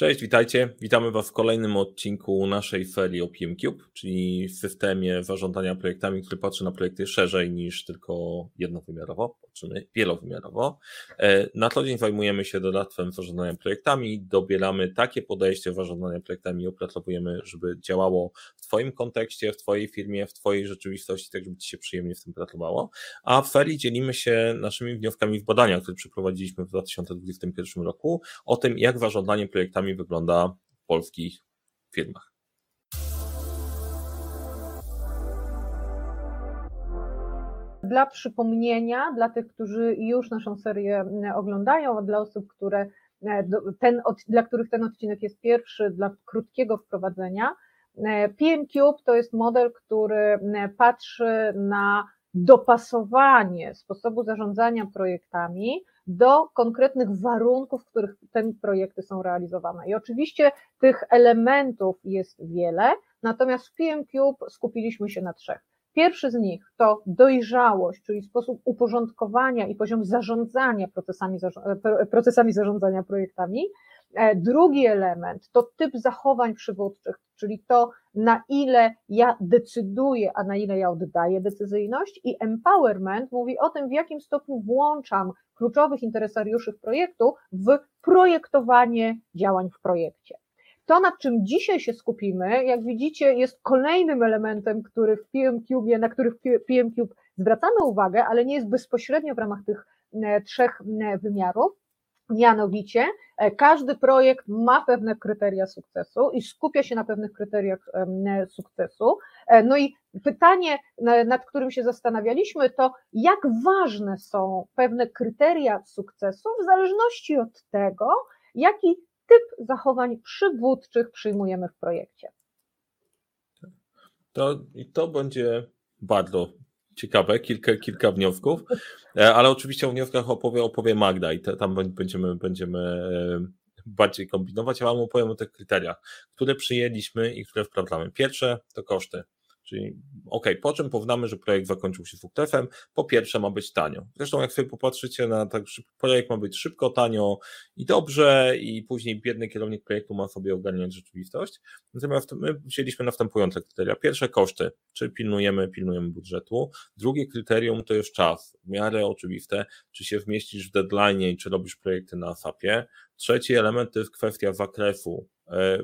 Cześć, witajcie. Witamy Was w kolejnym odcinku naszej ferii o PMCube, czyli w systemie zarządzania projektami, który patrzy na projekty szerzej niż tylko jednowymiarowo, patrzymy wielowymiarowo. E, na co dzień zajmujemy się dodatkiem zarządzania projektami, dobieramy takie podejście zarządzania projektami i opracowujemy, żeby działało w Twoim kontekście, w Twojej firmie, w Twojej rzeczywistości, tak żeby Ci się przyjemnie w tym pracowało. A w ferii dzielimy się naszymi wnioskami w badaniach, które przeprowadziliśmy w 2021 roku o tym, jak zarządzanie projektami wygląda w polskich firmach. Dla przypomnienia, dla tych, którzy już naszą serię oglądają, dla osób, które e, ten, dla których ten odcinek jest pierwszy, dla krótkiego wprowadzenia, e, PMCube to jest model, który patrzy na dopasowanie sposobu zarządzania projektami do konkretnych warunków, w których te projekty są realizowane. I oczywiście tych elementów jest wiele, natomiast w PMCube skupiliśmy się na trzech. Pierwszy z nich to dojrzałość, czyli sposób uporządkowania i poziom zarządzania procesami, procesami zarządzania projektami. E, drugi element to typ zachowań przywódczych, czyli to, na ile ja decyduję, a na ile ja oddaję decyzyjność, i empowerment mówi o tym, w jakim stopniu włączam kluczowych interesariuszy projektu w projektowanie działań w projekcie. To, nad czym dzisiaj się skupimy, jak widzicie, jest kolejnym elementem, który w PMCube, na który w PMCube zwracamy uwagę, ale nie jest bezpośrednio w ramach tych e, trzech e, wymiarów. Mianowicie, e, każdy projekt ma pewne kryteria sukcesu i skupia się na pewnych kryteriach sukcesu. No i pytanie, nad którym się zastanawialiśmy, to jak ważne są pewne kryteria sukcesu w zależności od tego, jaki typ zachowań przywódczych przyjmujemy w projekcie. To, I to będzie bardzo ciekawe, kilka, kilka wniosków, e, ale oczywiście o wnioskach opowie, opowie Magda i te, tam będziemy, będziemy e, bardziej kombinować, a Wam opowiem o tych kryteriach, które przyjęliśmy i które wprowadzamy. Pierwsze to koszty. Czyli ok, po czym poznamy, że projekt zakończył się sukcesem? Po pierwsze ma być tanio. Zresztą jak sobie popatrzycie na tak, projekt ma być szybko, tanio i dobrze i później biedny kierownik projektu ma sobie ogarniać rzeczywistość. Natomiast my wzięliśmy następujące kryteria. Pierwsze koszty, czy pilnujemy, pilnujemy budżetu. Drugie kryterium to jest czas. W miarę oczywiste, czy się wmieścisz w deadline i czy robisz projekty na SAP-ie. Trzeci element to jest kwestia zakresu e,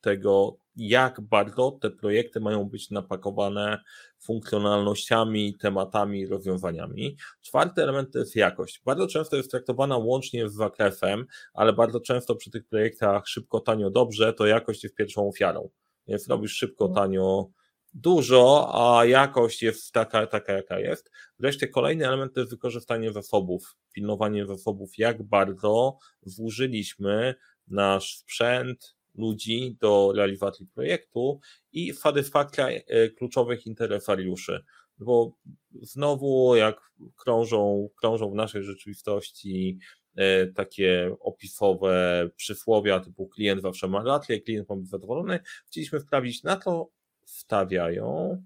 tego, jak bardzo te projekty mają być napakowane funkcjonalnościami, tematami, rozwiązaniami. Czwarty element to jest jakość. Bardzo często jest traktowana łącznie z zakresem, ale bardzo często przy tych projektach szybko, tanio, dobrze, to jakość jest pierwszą ofiarą. Więc robisz szybko, mhm. tanio, dużo, a jakość jest taka, taka jaka jest. Wreszcie kolejny element to jest wykorzystanie zasobów, pilnowanie zasobów, jak bardzo włożyliśmy nasz sprzęt, ludzi do realizacji projektu i satysfakcja e, kluczowych interesariuszy. Bo znowu, jak krążą, krążą w naszej rzeczywistości e, takie opisowe przysłowia typu klient zawsze ma rację, klient ma być zadowolony, chcieliśmy sprawdzić, na to stawiają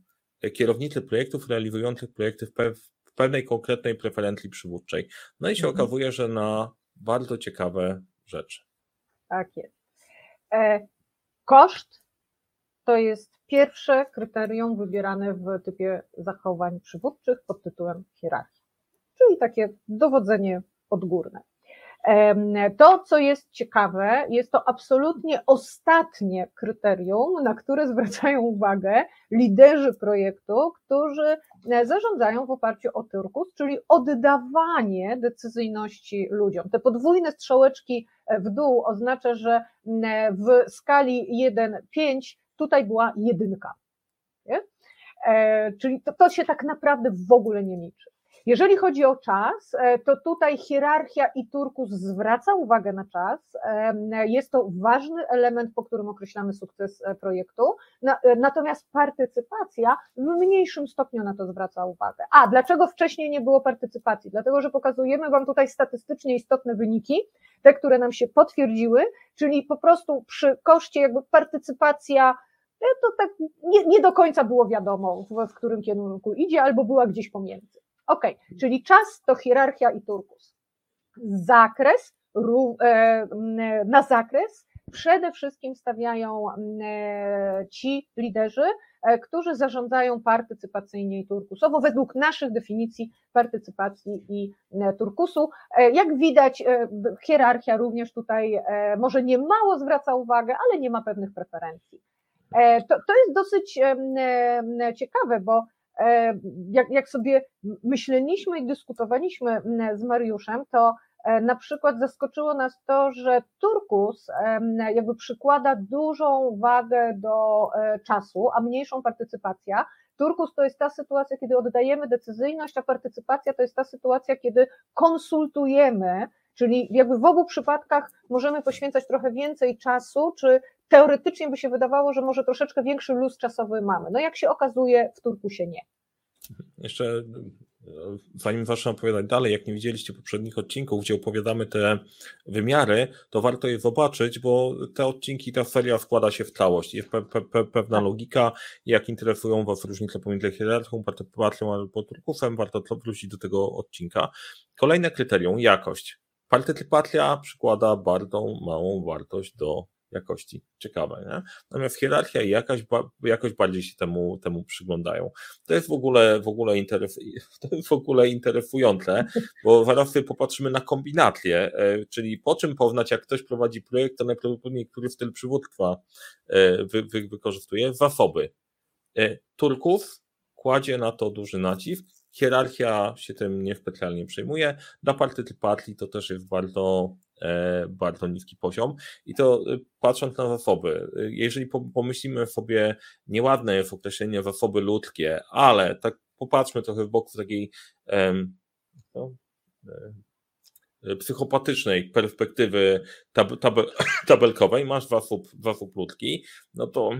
kierownicy projektów realizujących projekty w, w pewnej konkretnej preferencji przywódczej. No i się mhm. okazuje, że na bardzo ciekawe rzeczy. Tak jest. E, koszt to jest pierwsze kryterium wybierane w typie zachowań przywódczych pod tytułem hierarchia, czyli takie dowodzenie odgórne. To, co jest ciekawe, jest to absolutnie ostatnie kryterium, na które zwracają uwagę liderzy projektu, którzy e, zarządzają w oparciu o turkus, czyli oddawanie decyzyjności ludziom. Te podwójne strzałeczki e, w dół oznacza, że w skali 1-5 tutaj była jedynka. Nie? E, czyli to, to się tak naprawdę w ogóle nie liczy. Jeżeli chodzi o czas, e, to tutaj hierarchia i turkus zwraca uwagę na czas. Jest to ważny element, po którym określamy sukces e, projektu. E, natomiast partycypacja w mniejszym stopniu na to zwraca uwagę. A dlaczego wcześniej nie było partycypacji? Dlatego, że pokazujemy Wam tutaj statystycznie istotne wyniki, te, które nam się potwierdziły, czyli po prostu przy koszcie jakby partycypacja to tak nie, nie do końca było wiadomo, w, w którym kierunku idzie, albo była gdzieś pomiędzy. Ok, czyli czas to hierarchia i turkus. Zakres, e, na zakres przede wszystkim stawiają ci liderzy, którzy zarządzają partycypacyjnie i turkusowo, według naszych definicji partycypacji i turkusu. Jak widać, hierarchia również tutaj może nie mało zwraca uwagę, ale nie ma pewnych preferencji. To, to jest dosyć ciekawe, bo jak, jak sobie myśleliśmy i dyskutowaliśmy z Mariuszem, to e, na przykład zaskoczyło nas to, że Turkus jakby przykłada dużą wagę do e, czasu, a mniejszą partycypacja. Turkus to jest ta sytuacja, kiedy oddajemy decyzyjność, a partycypacja to jest ta sytuacja, kiedy konsultujemy, czyli jakby w obu przypadkach możemy poświęcać trochę więcej czasu, czy teoretycznie by się wydawało, że może troszeczkę większy luz czasowy mamy. No jak się okazuje, w Turkusie nie. Jeszcze zanim zacznę opowiadać dalej, jak nie widzieliście poprzednich odcinków, gdzie opowiadamy te wymiary, to warto je zobaczyć, bo te odcinki, ta seria składa się w całość. Jest pe, pe, pewna tak. logika, jak interesują Was różnice pomiędzy hierarchią, partycypacją albo turkusem, warto wrócić do tego odcinka. Kolejne kryterium, jakość. Partycypacja przykłada bardzo małą wartość do jakości. Ciekawe, nie? Natomiast hierarchia i jakaś, jakoś bardziej się temu, temu przyglądają. To jest w ogóle, w ogóle, interes, to jest w ogóle interesujące, bo zaraz sobie popatrzymy na kombinację, e, czyli po czym poznać, jak ktoś prowadzi projekt, to najprawdopodobniej który styl przywództwa e, wy, wy, wykorzystuje, zasoby. E, Turków kładzie na to duży nacisk, hierarchia się tym niespecjalnie przejmuje, dla partycypacji to też jest bardzo bardzo niski poziom. I to e, patrząc na zasoby, e, jeżeli pomyślimy sobie, nieładne jest określenie zasoby ludzkie, ale tak popatrzmy trochę w bok z takiej no, psychopatycznej perspektywy tab tabel tabelkowej, masz zasób, zasób ludzki, no to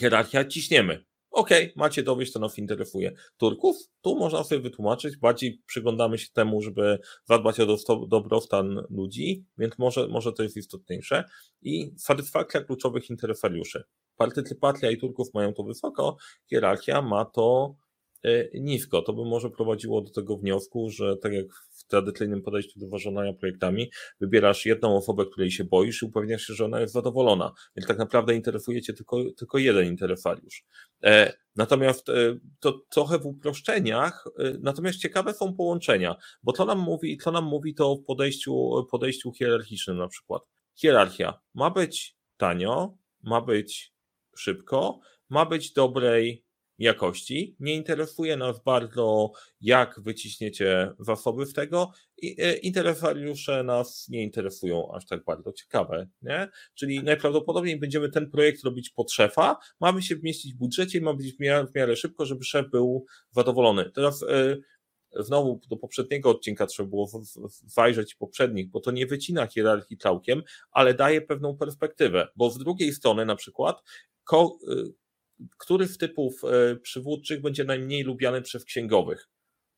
hierarchia ciśniemy. Okej, okay, macie dowieść, to nas interesuje. Turków, tu można sobie wytłumaczyć, bardziej przyglądamy się temu, żeby zadbać o dobrostan ludzi, więc może, może to jest istotniejsze. I satysfakcja kluczowych interesariuszy. Partycypacja i Turków mają to wysoko, hierarchia ma to E, nisko. To by może prowadziło do tego wniosku, że tak jak w tradycyjnym podejściu do zarządzania projektami, wybierasz jedną osobę, której się boisz i upewniasz się, że ona jest zadowolona. Więc tak naprawdę interesuje cię tylko, tylko jeden interesariusz. E, natomiast e, to trochę w uproszczeniach, natomiast ciekawe są połączenia, bo co nam mówi, co nam mówi to w podejściu, podejściu hierarchicznym na przykład. Hierarchia ma być tanio, ma być szybko, ma być dobrej jakości. Nie interesuje nas bardzo, jak wyciśniecie zasoby w tego. E, interesariusze nas nie interesują aż tak bardzo. Ciekawe, nie? Czyli najprawdopodobniej będziemy ten projekt robić pod szefa, mamy się wmieścić w budżecie i ma być w miarę, w miarę szybko, żeby szef był zadowolony. Teraz e, znowu do poprzedniego odcinka trzeba było zajrzeć poprzednich, bo to nie wycina hierarchii całkiem, ale daje pewną perspektywę, bo z drugiej strony na przykład e, który z typów e, przywódczych będzie najmniej lubiany przez księgowych.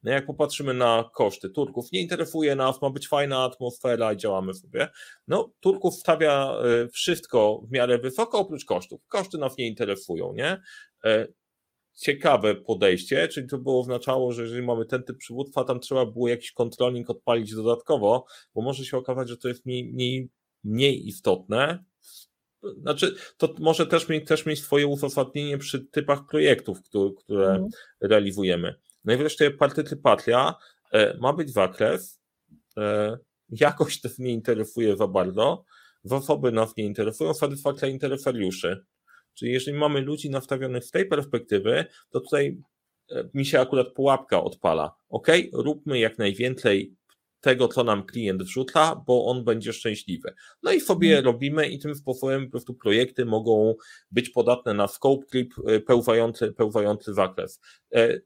No jak popatrzymy na koszty Turków, nie interesuje nas, ma być fajna atmosfera i działamy sobie. No, Turków stawia e, wszystko w miarę wysoko oprócz kosztów. Koszty nas nie interesują, nie? E, ciekawe podejście, czyli to by oznaczało, że jeżeli mamy ten typ przywództwa, tam trzeba było jakiś kontrolnik odpalić dodatkowo, bo może się okazać, że to jest mniej, mniej, mniej istotne, znaczy, to może też mieć, też mieć swoje uzasadnienie przy typach projektów, które, które mhm. realizujemy. No i wreszcie partycypacja e, ma być zakres, e, jakość też nie interesuje za bardzo, zasoby nas nie interesują, satysfakcja interesariuszy. Czyli jeżeli mamy ludzi nastawionych z tej perspektywy, to tutaj e, mi się akurat pułapka odpala. Ok, róbmy jak najwięcej tego, co nam klient wrzuca, bo on będzie szczęśliwy. No i sobie hmm. robimy i tym sposobem po prostu projekty mogą być podatne na scope clip e, pełzający, pełzający zakres. E,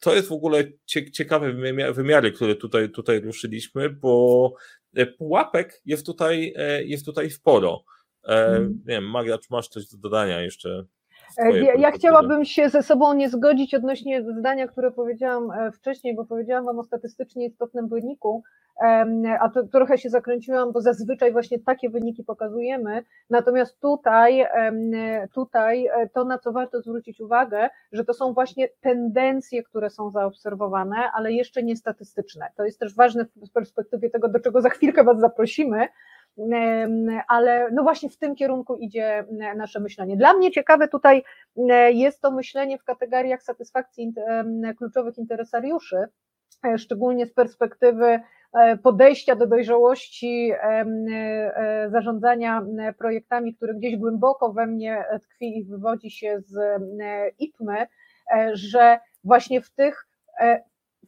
to jest w ogóle ciekawe wymiary, które tutaj, tutaj ruszyliśmy, bo e, pułapek jest tutaj, jest tutaj sporo. Hmm. Nie wiem, Maria, czy masz coś do dodania jeszcze? Ja, ja chciałabym się ze sobą nie zgodzić odnośnie zdania, które powiedziałam wcześniej, bo powiedziałam Wam o statystycznie istotnym wyniku, a to trochę się zakręciłam, bo zazwyczaj właśnie takie wyniki pokazujemy, natomiast tutaj, tutaj e, to, na co warto zwrócić uwagę, że to są właśnie tendencje, które są zaobserwowane, ale jeszcze nie statystyczne. To jest też ważne w perspektywie tego, do czego za chwilkę Was zaprosimy, ale no właśnie w tym kierunku idzie nasze myślenie. Dla mnie ciekawe tutaj jest to myślenie w kategoriach satysfakcji kluczowych interesariuszy, e, szczególnie z perspektywy e, podejścia do dojrzałości e, zarządzania projektami, które gdzieś głęboko we mnie tkwi i wywodzi się z IPMY, że właśnie w tych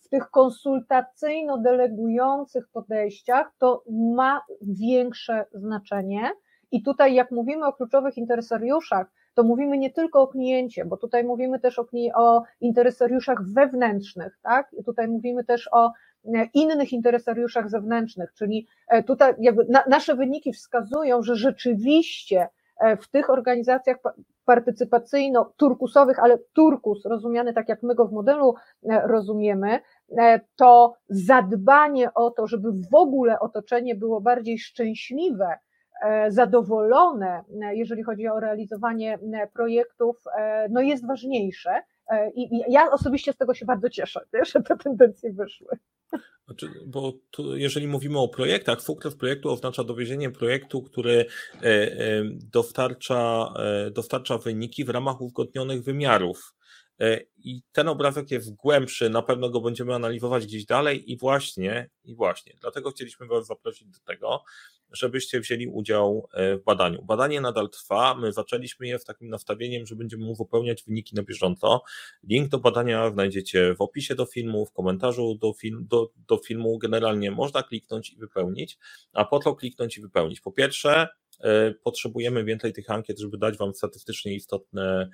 w tych konsultacyjno-delegujących podejściach to ma większe znaczenie. I tutaj, jak mówimy o kluczowych interesariuszach, to mówimy nie tylko o kliencie, bo tutaj mówimy też o, o interesariuszach wewnętrznych, tak? I tutaj mówimy też o e, innych interesariuszach zewnętrznych, czyli e, tutaj jakby na, nasze wyniki wskazują, że rzeczywiście e, w tych organizacjach partycypacyjno-turkusowych, ale turkus rozumiany tak jak my go w modelu rozumiemy, to zadbanie o to, żeby w ogóle otoczenie było bardziej szczęśliwe, E, zadowolone, e, jeżeli chodzi o realizowanie e, projektów, no jest ważniejsze. I ja osobiście z tego się bardzo cieszę, że te tendencje wyszły. Znaczy, bo tu, jeżeli mówimy o projektach, sukces projektu oznacza dowiezienie projektu, który dostarcza, dostarcza wyniki w ramach uzgodnionych wymiarów. E, I ten obrazek jest głębszy, na pewno go będziemy analizować gdzieś dalej i właśnie, i właśnie, dlatego chcieliśmy Was zaprosić do tego, żebyście wzięli udział e, w badaniu. Badanie nadal trwa, my zaczęliśmy je z takim nastawieniem, że będziemy uzupełniać wyniki na bieżąco. Link do badania znajdziecie w opisie do filmu, w komentarzu do, film, do, do filmu. Generalnie można kliknąć i wypełnić, a po to kliknąć i wypełnić. Po pierwsze, e, potrzebujemy więcej tych ankiet, żeby dać Wam statystycznie istotne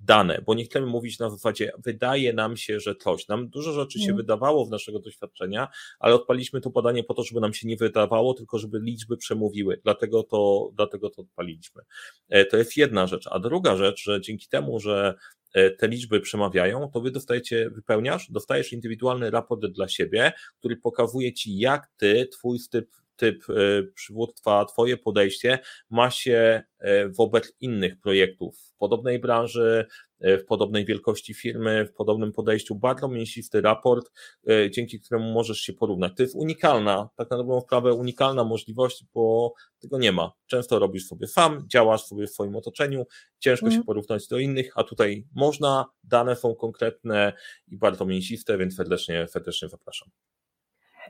dane, bo nie chcemy mówić na zasadzie, wydaje nam się, że coś. Nam dużo rzeczy się mm. wydawało w naszego doświadczenia, ale odpaliśmy to badanie po to, żeby nam się nie wydawało, tylko żeby liczby przemówiły. Dlatego to, dlatego to odpaliliśmy. E, to jest jedna rzecz. A druga rzecz, że dzięki temu, że e, te liczby przemawiają, to wy dostajecie, wypełniasz, dostajesz indywidualny raport dla siebie, który pokazuje ci, jak ty, twój typ typ e, przywództwa, Twoje podejście ma się e, wobec innych projektów w podobnej branży, e, w podobnej wielkości firmy, w podobnym podejściu, bardzo mięsisty raport, dzięki któremu możesz się porównać. To jest unikalna, tak na dobrą sprawę, unikalna możliwość, bo tego nie ma. Często robisz sobie sam, działasz sobie w swoim otoczeniu, ciężko mm. się porównać do innych, a tutaj można, dane są konkretne i bardzo mięsiste, więc serdecznie, serdecznie zapraszam.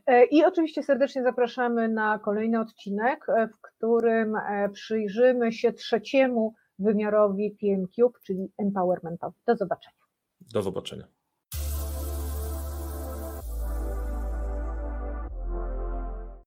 E, I oczywiście serdecznie zapraszamy na kolejny odcinek, e, w którym e, przyjrzymy się trzeciemu wymiarowi PMQ, czyli empowermentowi. Do zobaczenia. Do zobaczenia.